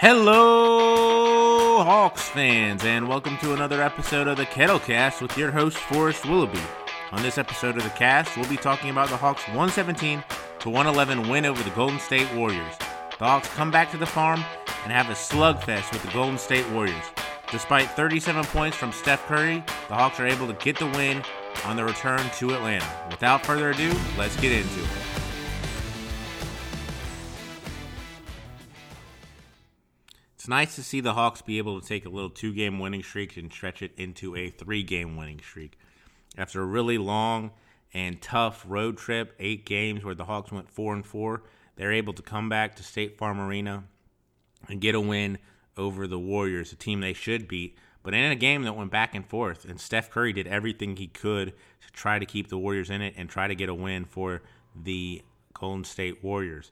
Hello, Hawks fans, and welcome to another episode of the Kettlecast with your host, Forrest Willoughby. On this episode of the cast, we'll be talking about the Hawks' 117 to 111 win over the Golden State Warriors. The Hawks come back to the farm and have a slugfest with the Golden State Warriors. Despite 37 points from Steph Curry, the Hawks are able to get the win on their return to Atlanta. Without further ado, let's get into it. It's nice to see the Hawks be able to take a little two game winning streak and stretch it into a three game winning streak. After a really long and tough road trip, eight games where the Hawks went four and four, they're able to come back to State Farm Arena and get a win over the Warriors, a team they should beat. But in a game that went back and forth, and Steph Curry did everything he could to try to keep the Warriors in it and try to get a win for the Golden State Warriors.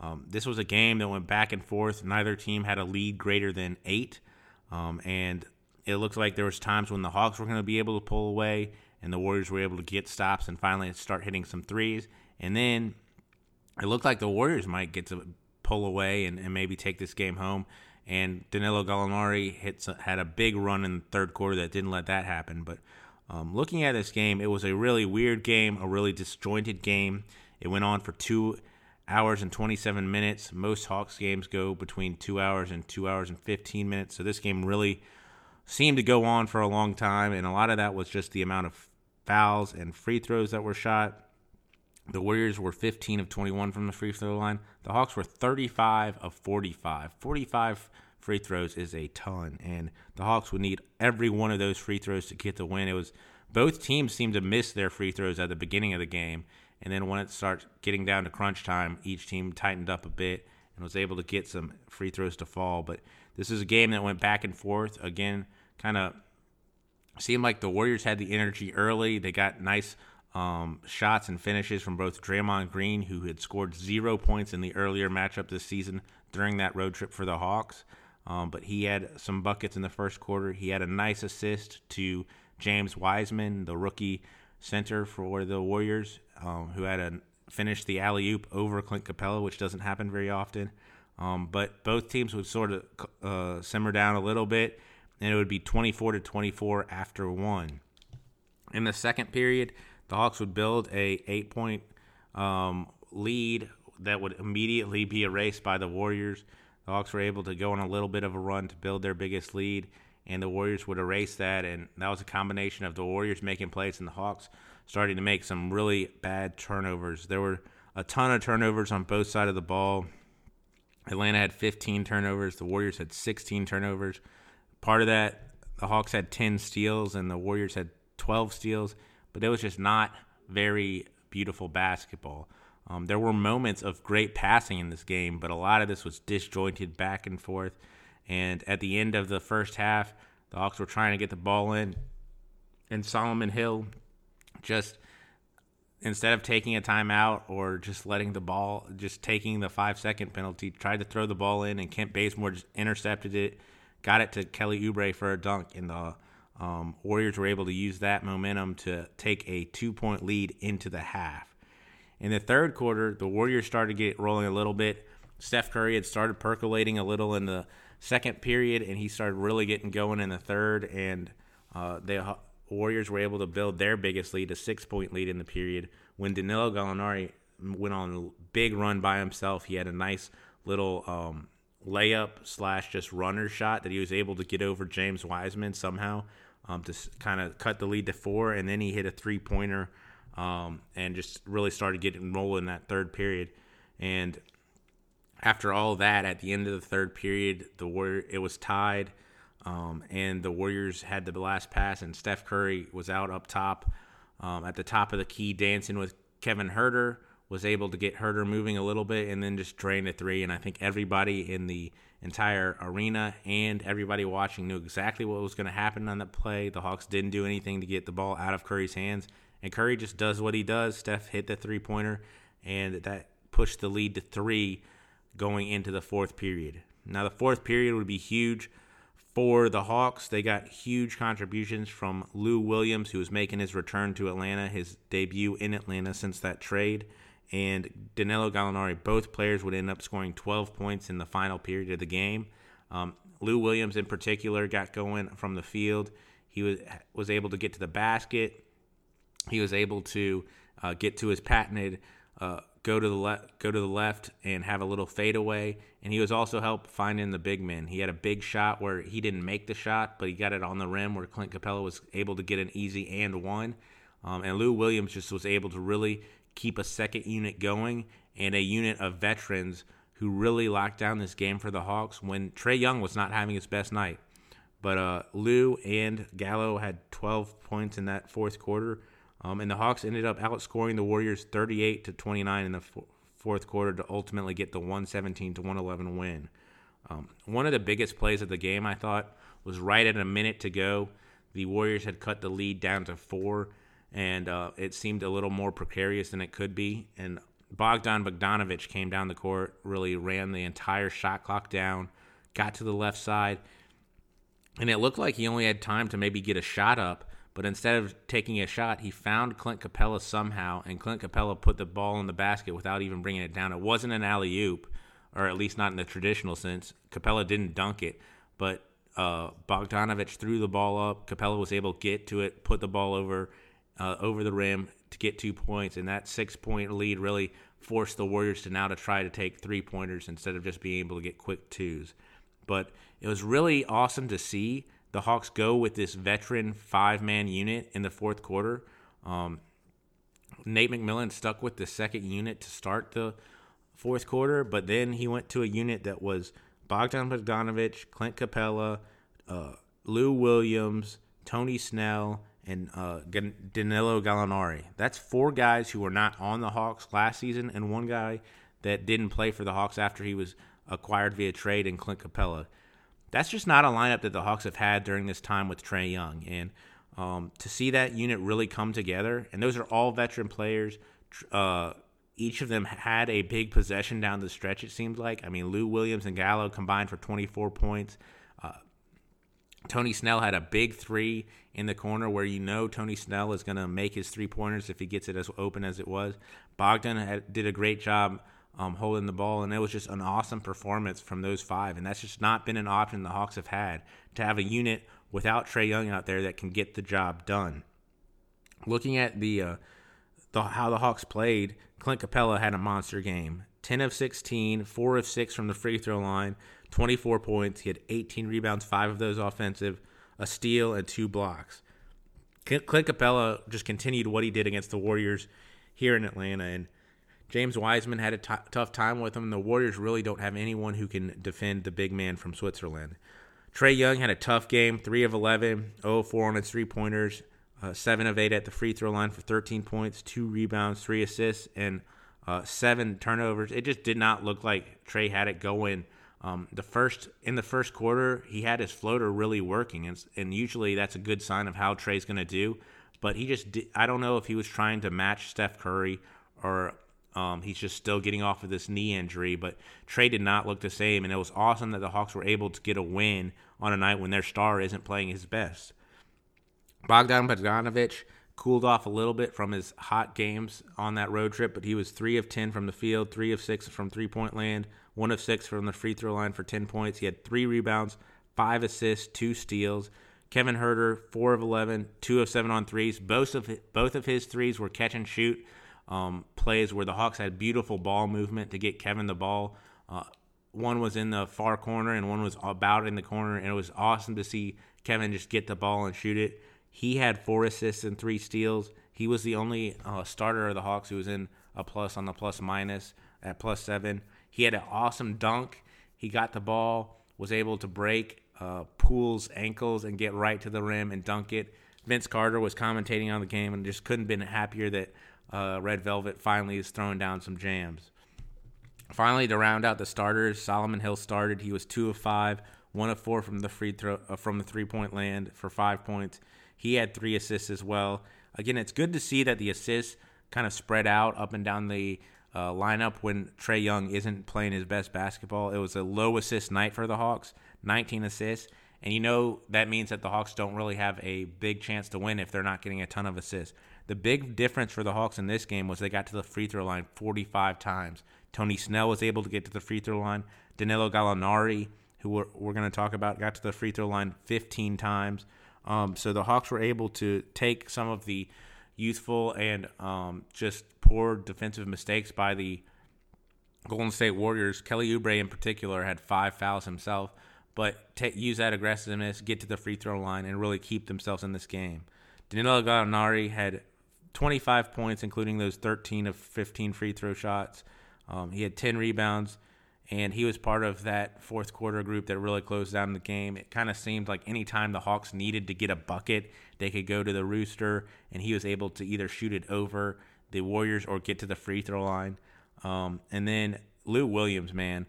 Um, this was a game that went back and forth. Neither team had a lead greater than eight, um, and it looked like there was times when the Hawks were going to be able to pull away, and the Warriors were able to get stops and finally start hitting some threes. And then it looked like the Warriors might get to pull away and, and maybe take this game home. And Danilo Gallinari had a big run in the third quarter that didn't let that happen. But um, looking at this game, it was a really weird game, a really disjointed game. It went on for two hours and 27 minutes. Most Hawks games go between two hours and two hours and 15 minutes. So this game really seemed to go on for a long time. And a lot of that was just the amount of fouls and free throws that were shot. The Warriors were 15 of 21 from the free throw line. The Hawks were 35 of 45. 45 free throws is a ton, and the Hawks would need every one of those free throws to get the win. It was both teams seemed to miss their free throws at the beginning of the game, and then when it starts getting down to crunch time, each team tightened up a bit and was able to get some free throws to fall. But this is a game that went back and forth. Again, kind of seemed like the Warriors had the energy early. They got nice um, shots and finishes from both Draymond Green, who had scored zero points in the earlier matchup this season during that road trip for the Hawks. Um, but he had some buckets in the first quarter. He had a nice assist to James Wiseman, the rookie center for the Warriors, um, who had a finished the alley oop over Clint Capela, which doesn't happen very often. Um, but both teams would sort of uh, simmer down a little bit, and it would be 24 to 24 after one. In the second period, the Hawks would build a eight point um, lead that would immediately be erased by the Warriors. The Hawks were able to go on a little bit of a run to build their biggest lead, and the Warriors would erase that. And that was a combination of the Warriors making plays and the Hawks starting to make some really bad turnovers. There were a ton of turnovers on both sides of the ball. Atlanta had 15 turnovers. The Warriors had 16 turnovers. Part of that, the Hawks had 10 steals and the Warriors had 12 steals but it was just not very beautiful basketball. Um, there were moments of great passing in this game, but a lot of this was disjointed back and forth. And at the end of the first half, the Hawks were trying to get the ball in, and Solomon Hill just instead of taking a timeout or just letting the ball, just taking the five second penalty, tried to throw the ball in, and Kent Bazemore just intercepted it, got it to Kelly Oubre for a dunk in the um, Warriors were able to use that momentum to take a two point lead into the half. In the third quarter, the Warriors started to get rolling a little bit. Steph Curry had started percolating a little in the second period, and he started really getting going in the third. And uh, the Warriors were able to build their biggest lead, a six point lead in the period, when Danilo Gallinari went on a big run by himself. He had a nice little um, layup slash just runner shot that he was able to get over James Wiseman somehow um, to kind of cut the lead to four, and then he hit a three pointer um, and just really started getting rolling that third period. And after all that, at the end of the third period, the Warrior it was tied, um, and the Warriors had the last pass, and Steph Curry was out up top um, at the top of the key dancing with Kevin Huerter. Was able to get Huerter moving a little bit and then just drain the three. And I think everybody in the entire arena and everybody watching knew exactly what was going to happen on that play. The Hawks didn't do anything to get the ball out of Curry's hands, and Curry just does what he does. Steph hit the three pointer, and that pushed the lead to three going into the fourth period. Now, the fourth period would be huge for the Hawks. They got huge contributions from Lou Williams, who was making his return to Atlanta, his debut in Atlanta since that trade and Danilo Gallinari, both players would end up scoring 12 points in the final period of the game. Um, Lou Williams, in particular, got going from the field. He was was able to get to the basket. He was able to uh, get to his patented uh, go to the left, go to the left, and have a little fadeaway. And he was also help finding the big men. He had a big shot where he didn't make the shot, but he got it on the rim where Clint Capela was able to get an easy and one. Um, and Lou Williams just was able to really keep a second unit going and a unit of veterans who really locked down this game for the Hawks when Trae Young was not having his best night. But uh, Lou and Gallo had 12 points in that fourth quarter. Um, and the Hawks ended up outscoring the Warriors 38 to 29 in the f- fourth quarter to ultimately get the 117 to 111 win. Um, one of the biggest plays of the game, I thought, was right at a minute to go. The Warriors had cut the lead down to four, and uh, it seemed a little more precarious than it could be. And Bogdan Bogdanovich came down the court, really ran the entire shot clock down, got to the left side, and it looked like he only had time to maybe get a shot up but instead of taking a shot, he found Clint Capela somehow, and Clint Capela put the ball in the basket without even bringing it down. It wasn't an alley oop, or at least not in the traditional sense. Capela didn't dunk it, but uh, Bogdanovich threw the ball up. Capela was able to get to it, put the ball over uh, over the rim to get two points, and that six point lead really forced the Warriors to now to try to take three pointers instead of just being able to get quick twos. But it was really awesome to see the Hawks go with this veteran five man unit in the fourth quarter. Um, Nate McMillan stuck with the second unit to start the fourth quarter, but then he went to a unit that was Bogdan Bogdanovich, Clint Capela, uh, Lou Williams, Tony Snell, and uh, Danilo Gallinari. That's four guys who were not on the Hawks last season, and one guy that didn't play for the Hawks after he was acquired via trade in Clint Capela that's just not a lineup that the Hawks have had during this time with Trae Young. And um, to see that unit really come together, and those are all veteran players. Uh, each of them had a big possession down the stretch, it seems like. I mean, Lou Williams and Gallo combined for 24 points. Uh, Tony Snell had a big three in the corner where you know Tony Snell is going to make his three pointers if he gets it as open as it was. Bogdan had, did a great job um, holding the ball, and it was just an awesome performance from those five. And that's just not been an option the Hawks have had to have a unit without Trae Young out there that can get the job done. Looking at the, uh, the how the Hawks played, Clint Capela had a monster game. 10 of 16, 4 of 6 from the free throw line, 24 points. He had 18 rebounds, 5 of those offensive, a steal, and 2 blocks. Clint Capela just continued what he did against the Warriors here in Atlanta. And James Wiseman had a t- tough time with him. The Warriors really don't have anyone who can defend the big man from Switzerland. Trae Young had a tough game 3 of 11, 0 4 on his three pointers, uh, 7 of 8 at the free throw line for 13 points, 2 rebounds, 3 assists, and uh, 7 turnovers. It just did not look like Trae had it going. Um, the first in the first quarter, he had his floater really working, and, and usually that's a good sign of how Trae's going to do. But he just, did, I don't know if he was trying to match Steph Curry or um, he's just still getting off of this knee injury, but Trae did not look the same, and it was awesome that the Hawks were able to get a win on a night when their star isn't playing his best. Bogdan Bogdanovich cooled off a little bit from his hot games on that road trip, but he was three of ten from the field, three of six from three point land, one of six from the free throw line for ten points. He had three rebounds, five assists, two steals. Kevin Huerter, four of 11, two of seven on threes. Both of both of his threes were catch and shoot um, plays where the Hawks had beautiful ball movement to get Kevin the ball. Uh, one was in the far corner and one was about in the corner, and it was awesome to see Kevin just get the ball and shoot it. He had four assists and three steals. He was the only uh, starter of the Hawks who was in a plus on the plus minus at plus seven. He had an awesome dunk. He got the ball, was able to break uh, Poole's ankles and get right to the rim and dunk it. Vince Carter was commentating on the game and just couldn't have been happier that uh, Red Velvet finally is throwing down some jams. Finally, to round out the starters, Solomon Hill started. He was two of five, one of four from the free throw uh, from the three point land for five points. He had three assists as well. Again, it's good to see that the assists kind of spread out up and down the uh, lineup when Trae Young isn't playing his best basketball. It was a low assist night for the Hawks, 19 assists. And you know that means that the Hawks don't really have a big chance to win if they're not getting a ton of assists. The big difference for the Hawks in this game was they got to the free throw line 45 times. Tony Snell was able to get to the free throw line. Danilo Gallinari who we're, we're going to talk about, got to the free throw line 15 times. Um, so the Hawks were able to take some of the youthful and um, just poor defensive mistakes by the Golden State Warriors. Kelly Oubre, in particular, had five fouls himself, but t- use that aggressiveness, get to the free throw line, and really keep themselves in this game. Danilo Gallinari had 25 points, including those 13 of 15 free throw shots. Um, he had 10 rebounds, and he was part of that fourth quarter group that really closed down the game. It kind of seemed like anytime the Hawks needed to get a bucket, they could go to the rooster, and he was able to either shoot it over the Warriors or get to the free throw line. Um, and then Lou Williams, man,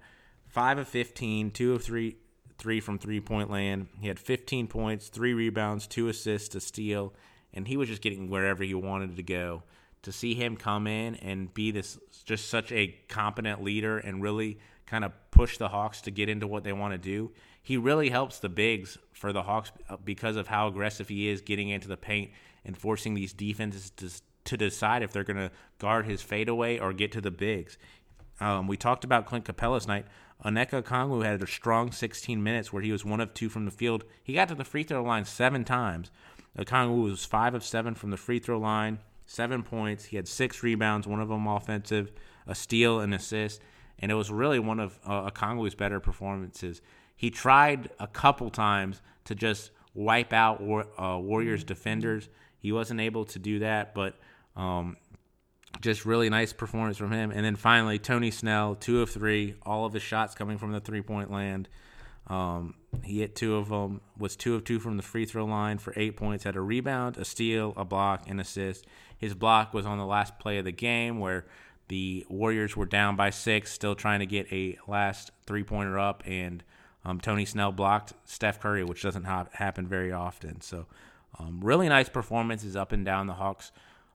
five of 15, two of three, three from three point land. He had 15 points, three rebounds, two assists, a steal, and he was just getting wherever he wanted to go. To see him come in and be this just such a competent leader and really kind of push the Hawks to get into what they want to do, he really helps the bigs for the Hawks uh, because of how aggressive he is getting into the paint and forcing these defenses to, to decide if they're going to guard his fadeaway or get to the bigs. Um, we talked about Clint Capela's night. Onyeka Okongwu had a strong 16 minutes where he was one of two from the field. He got to the free throw line seven times. Okongwu was five of seven from the free throw line, seven points. He had six rebounds, one of them offensive, a steal, an assist, and it was really one of uh, Okongwu's better performances. He tried a couple times to just wipe out war, uh, Warriors defenders. He wasn't able to do that, but um, just really nice performance from him. And then finally, Tony Snell, two of three, all of his shots coming from the three point land. Um, he hit two of them, was two of two from the free throw line for eight points, had a rebound, a steal, a block, and assist. His block was on the last play of the game where the Warriors were down by six, still trying to get a last three pointer up, and um, Tony Snell blocked Steph Curry, which doesn't ha- happen very often. So, um, really nice performances up and down the Hawks'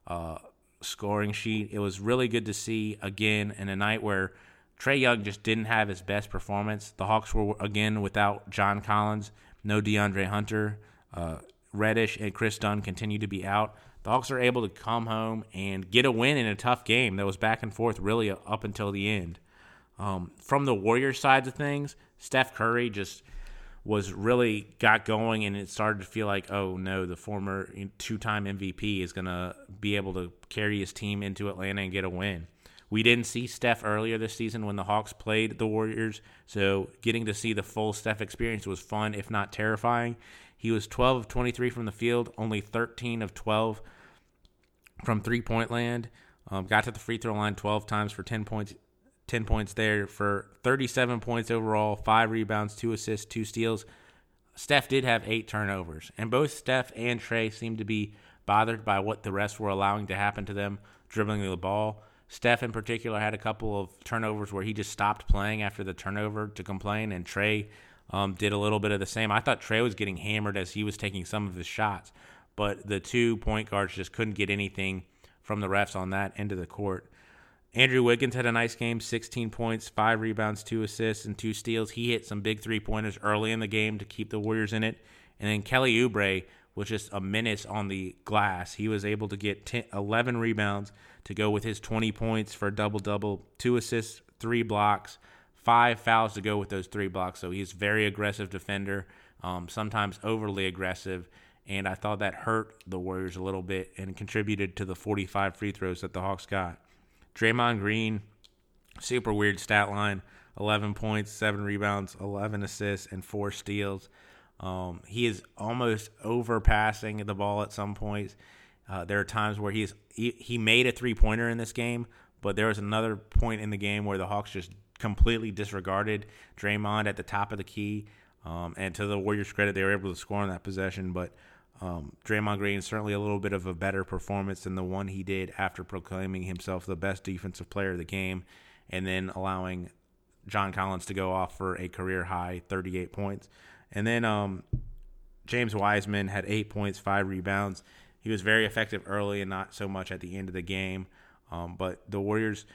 uh, scoring sheet. It was really good to see again in a night where Trae Young just didn't have his best performance. The Hawks were again without John Collins, no DeAndre Hunter, uh, Reddish, and Kris Dunn continue to be out. The Hawks are able to come home and get a win in a tough game that was back and forth really up until the end. Um, from the Warriors side of things, Steph Curry just was really got going, and it started to feel like, oh no, the former two-time MVP is going to be able to carry his team into Atlanta and get a win. We didn't see Steph earlier this season when the Hawks played the Warriors, so getting to see the full Steph experience was fun, if not terrifying. He was 12 of 23 from the field, only 13 of 12 from three point land. Um, got to the free throw line 12 times for 10 points. 10 points there for 37 points overall, five rebounds, two assists, two steals. Steph did have eight turnovers, and both Steph and Trae seemed to be bothered by what the rest were allowing to happen to them dribbling the ball. Steph, in particular, had a couple of turnovers where he just stopped playing after the turnover to complain, and Trae um, did a little bit of the same. I thought Trae was getting hammered as he was taking some of his shots, but the two point guards just couldn't get anything from the refs on that end of the court. Andrew Wiggins had a nice game 16 points, five rebounds, two assists, and two steals. He hit some big three pointers early in the game to keep the Warriors in it. And then Kelly Oubre was just a menace on the glass. He was able to get 10, 11 rebounds to go with his 20 points for a double double, two assists, three blocks, five fouls to go with those three blocks. So he's very aggressive defender, um, sometimes overly aggressive. And I thought that hurt the Warriors a little bit and contributed to the 45 free throws that the Hawks got. Draymond Green, super weird stat line 11 points, 7 rebounds, 11 assists, and 4 steals. Um, he is almost overpassing the ball at some points. Uh, there are times where he's he, he made a three pointer in this game, but there was another point in the game where the Hawks just completely disregarded Draymond at the top of the key. Um, and to the Warriors' credit, they were able to score on that possession. But um, Draymond Green certainly a little bit of a better performance than the one he did after proclaiming himself the best defensive player of the game, and then allowing John Collins to go off for a career high 38 points. And then um, James Wiseman had eight points, five rebounds he was very effective early and not so much at the end of the game. Um, but the Warriors,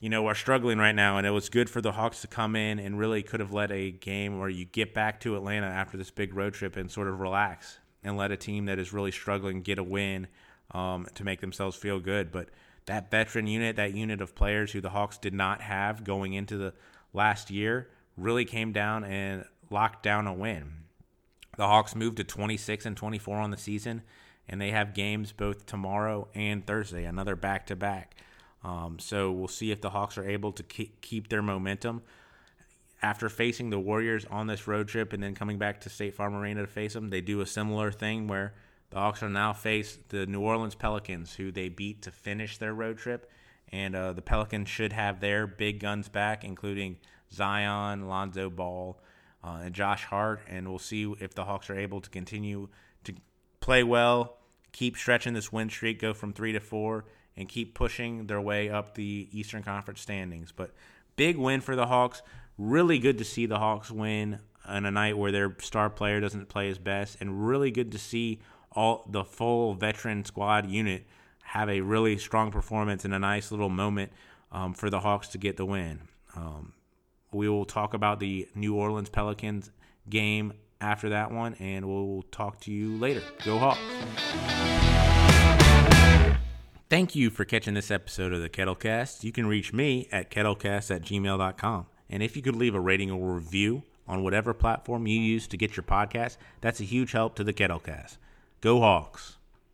you know, are struggling right now, and it was good for the Hawks to come in and really could have led a game where you get back to Atlanta after this big road trip and sort of relax and let a team that is really struggling get a win um, to make themselves feel good. But that veteran unit, that unit of players who the Hawks did not have going into the last year, really came down and locked down a win. The Hawks moved to 26 and 24 on the season, and they have games both tomorrow and Thursday, another back to back. So we'll see if the Hawks are able to keep their momentum after facing the Warriors on this road trip and then coming back to State Farm Arena to face them, they do a similar thing where the Hawks are now face the New Orleans Pelicans, who they beat to finish their road trip. And uh, the Pelicans should have their big guns back, including Zion, Lonzo Ball, uh, and Josh Hart. And we'll see if the Hawks are able to continue to play well, keep stretching this win streak, go from three to four, and keep pushing their way up the Eastern Conference standings. But big win for the Hawks. Really good to see the Hawks win on a night where their star player doesn't play his best, and really good to see all the full veteran squad unit have a really strong performance and a nice little moment um, for the Hawks to get the win. Um, we will talk about the New Orleans Pelicans game after that one, and we'll talk to you later. Go Hawks! Thank you for catching this episode of the Kettlecast. You can reach me at kettlecast at gmail.com. And if you could leave a rating or review on whatever platform you use to get your podcast, that's a huge help to the Kettlecast. Go Hawks!